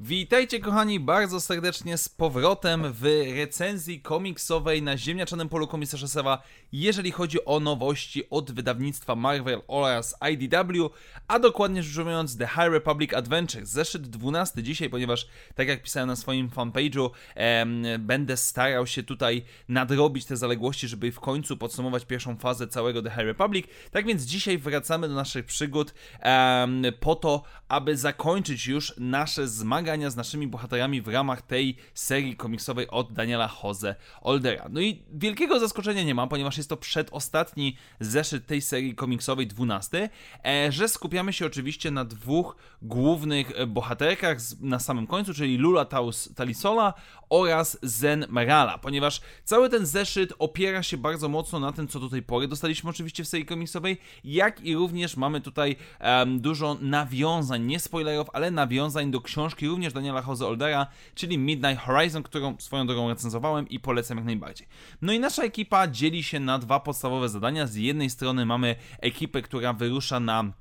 Witajcie kochani bardzo serdecznie z powrotem w recenzji komiksowej na ziemniaczanym polu komisarza Sewa, jeżeli chodzi o nowości od wydawnictwa Marvel oraz IDW, a dokładnie rzecz ujmując The High Republic Adventures, zeszyt 12 dzisiaj, ponieważ tak jak pisałem na swoim fanpage'u, em, będę starał się tutaj nadrobić te zaległości, żeby w końcu podsumować pierwszą fazę całego The High Republic. Tak więc dzisiaj wracamy do naszych przygód em, po to, aby zakończyć już nasze zmagania z naszymi bohaterami w ramach tej serii komiksowej od Daniela Jose Oldera. No i wielkiego zaskoczenia nie ma, ponieważ jest to przedostatni zeszyt tej serii komiksowej, 12, e, że skupiamy się oczywiście na dwóch głównych bohaterkach na samym końcu, czyli Lula Taus Talisola oraz Zen Merala, ponieważ cały ten zeszyt opiera się bardzo mocno na tym, co do tej pory dostaliśmy oczywiście w serii komiksowej, jak i również mamy tutaj em, dużo nawiązań, nie spoilerów, ale nawiązań do książki również Daniela Jose Oldera, czyli Midnight Horizon, którą swoją drogą recenzowałem i polecam jak najbardziej. No i nasza ekipa dzieli się na dwa podstawowe zadania. Z jednej strony mamy ekipę, która wyrusza na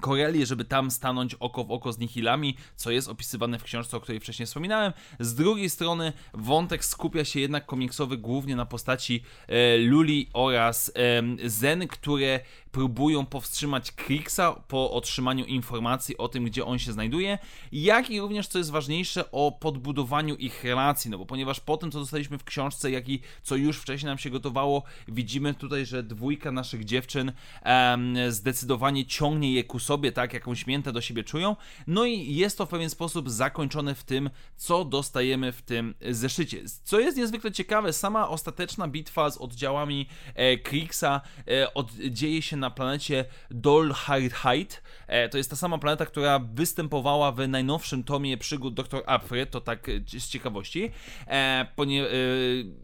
Korelię, żeby tam stanąć oko w oko z Nihilami, co jest opisywane w książce, o której wcześniej wspominałem. Z drugiej strony wątek skupia się jednak komiksowy głównie na postaci e, Luli oraz em, Zen, które próbują powstrzymać Kriksa po otrzymaniu informacji o tym, gdzie on się znajduje, jak i również, co jest ważniejsze, o podbudowaniu ich relacji, no bo ponieważ po tym, co dostaliśmy w książce, jak i co już wcześniej nam się gotowało, widzimy tutaj, że dwójka naszych dziewczyn em, zdecydowanie ciągnie je ku sobie, tak, jakąś miętę do siebie czują, no i jest to w pewien sposób zakończone w tym, co dostajemy w tym zeszycie. Co jest niezwykle ciekawe, sama ostateczna bitwa z oddziałami e, Kriksa e, od, dzieje się na planecie Dolhide. E, to jest ta sama planeta, która występowała w najnowszym tomie przygód Dr. Afry, to tak e, z ciekawości. E, ponie,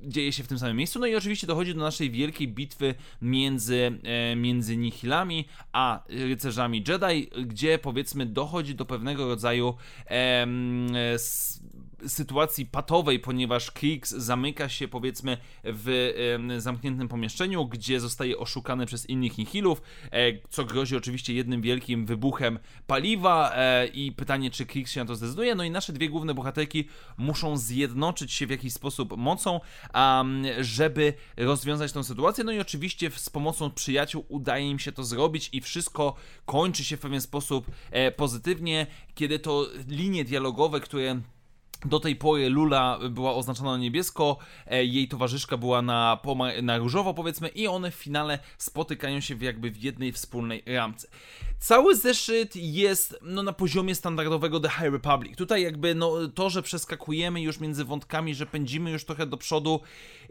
dzieje się w tym samym miejscu. No i oczywiście dochodzi do naszej wielkiej bitwy między, między Nihilami a rycerzami Jedi, gdzie powiedzmy dochodzi do pewnego rodzaju em, sytuacji patowej, ponieważ Kriegs zamyka się powiedzmy w zamkniętym pomieszczeniu, gdzie zostaje oszukany przez innych Nihilów, e, co grozi oczywiście jednym wielkim wybuchem paliwa e, i pytanie, czy Kriegs się na to zdecyduje. No i nasze dwie główne bohaterki muszą zjednoczyć się w jakiś sposób mocą, żeby rozwiązać tę sytuację. No i oczywiście z pomocą przyjaciół udaje im się to zrobić i wszystko kończy się w pewien sposób e, pozytywnie, kiedy to linie dialogowe, które do tej pory Lula była oznaczona na niebiesko, e, jej towarzyszka była na, na różowo powiedzmy i one w finale spotykają się w jakby w jednej wspólnej ramce. Cały zeszyt jest no, na poziomie standardowego The High Republic. Tutaj jakby no, to, że przeskakujemy już między wątkami, że pędzimy już trochę do przodu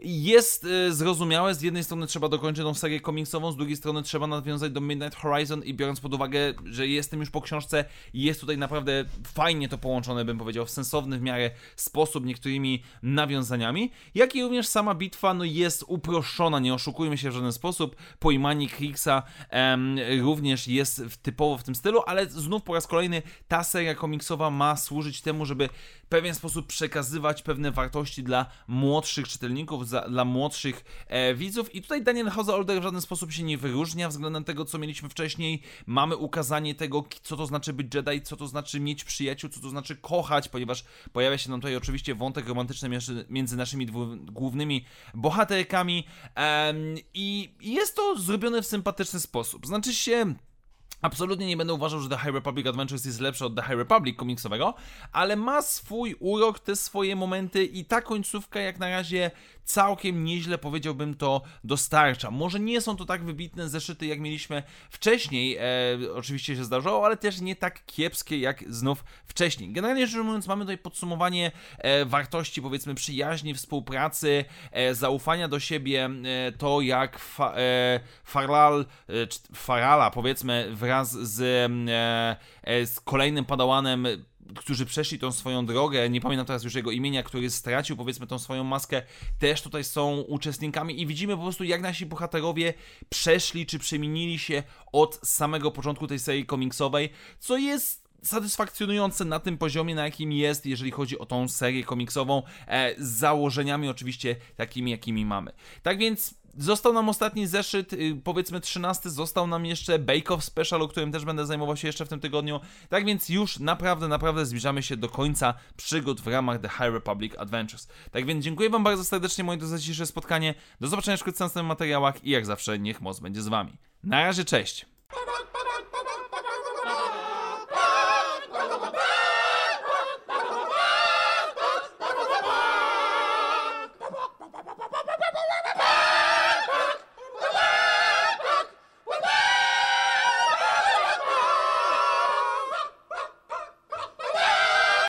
jest e, zrozumiałe. Z jednej strony trzeba dokończyć tą serię komiksową, z drugiej strony trzeba nawiązać do Midnight Horizon i biorąc pod uwagę, że jestem już po książce, jest tutaj naprawdę fajnie to połączone, bym powiedział, w sensowny w miarę sposób niektórymi nawiązaniami, jak i również sama bitwa no, jest uproszczona, nie oszukujmy się w żaden sposób. Pojmanie Kriegs'a em, również jest w, typowo w tym stylu, ale znów po raz kolejny ta seria komiksowa ma służyć temu, żeby w pewien sposób przekazywać pewne wartości dla młodszych czytelników, za, dla młodszych e, widzów. I tutaj Daniel Jose Older w żaden sposób się nie wyróżnia względem tego, co mieliśmy wcześniej. Mamy ukazanie tego, co to znaczy być Jedi, co to znaczy mieć przyjaciół, co to znaczy kochać, ponieważ pojawia się nam tutaj oczywiście wątek romantyczny między, naszymi głównymi bohaterkami. Em, I jest to zrobione w sympatyczny sposób. Znaczy się. Absolutnie nie będę uważał, że The High Republic Adventures jest lepsze od The High Republic komiksowego, ale ma swój urok, te swoje momenty i ta końcówka jak na razie całkiem nieźle powiedziałbym to dostarcza. Może nie są to tak wybitne zeszyty jak mieliśmy wcześniej, e, oczywiście się zdarzało, ale też nie tak kiepskie jak znów wcześniej. Generalnie rzecz ujmując mamy tutaj podsumowanie e, wartości powiedzmy przyjaźni, współpracy, e, zaufania do siebie, e, to jak fa, e, Farlal, e, Farala powiedzmy wraz z, z kolejnym padałanem którzy przeszli tą swoją drogę, nie pamiętam teraz już jego imienia, który stracił powiedzmy tą swoją maskę, też tutaj są uczestnikami i widzimy po prostu jak nasi bohaterowie przeszli czy przemienili się od samego początku tej serii komiksowej, co jest satysfakcjonujące na tym poziomie, na jakim jest, jeżeli chodzi o tą serię komiksową, e, z założeniami oczywiście takimi, jakimi mamy. Tak więc Został nam ostatni zeszyt, y, powiedzmy 13, został nam jeszcze Bake Off Special, o którym też będę zajmował się jeszcze w tym tygodniu. Tak więc już naprawdę, naprawdę zbliżamy się do końca przygód w ramach The High Republic Adventures. Tak więc dziękuję Wam bardzo serdecznie, moi drodzy, za dzisiejsze spotkanie. Do zobaczenia w następnych materiałach i jak zawsze niech moc będzie z Wami. Na razie, cześć!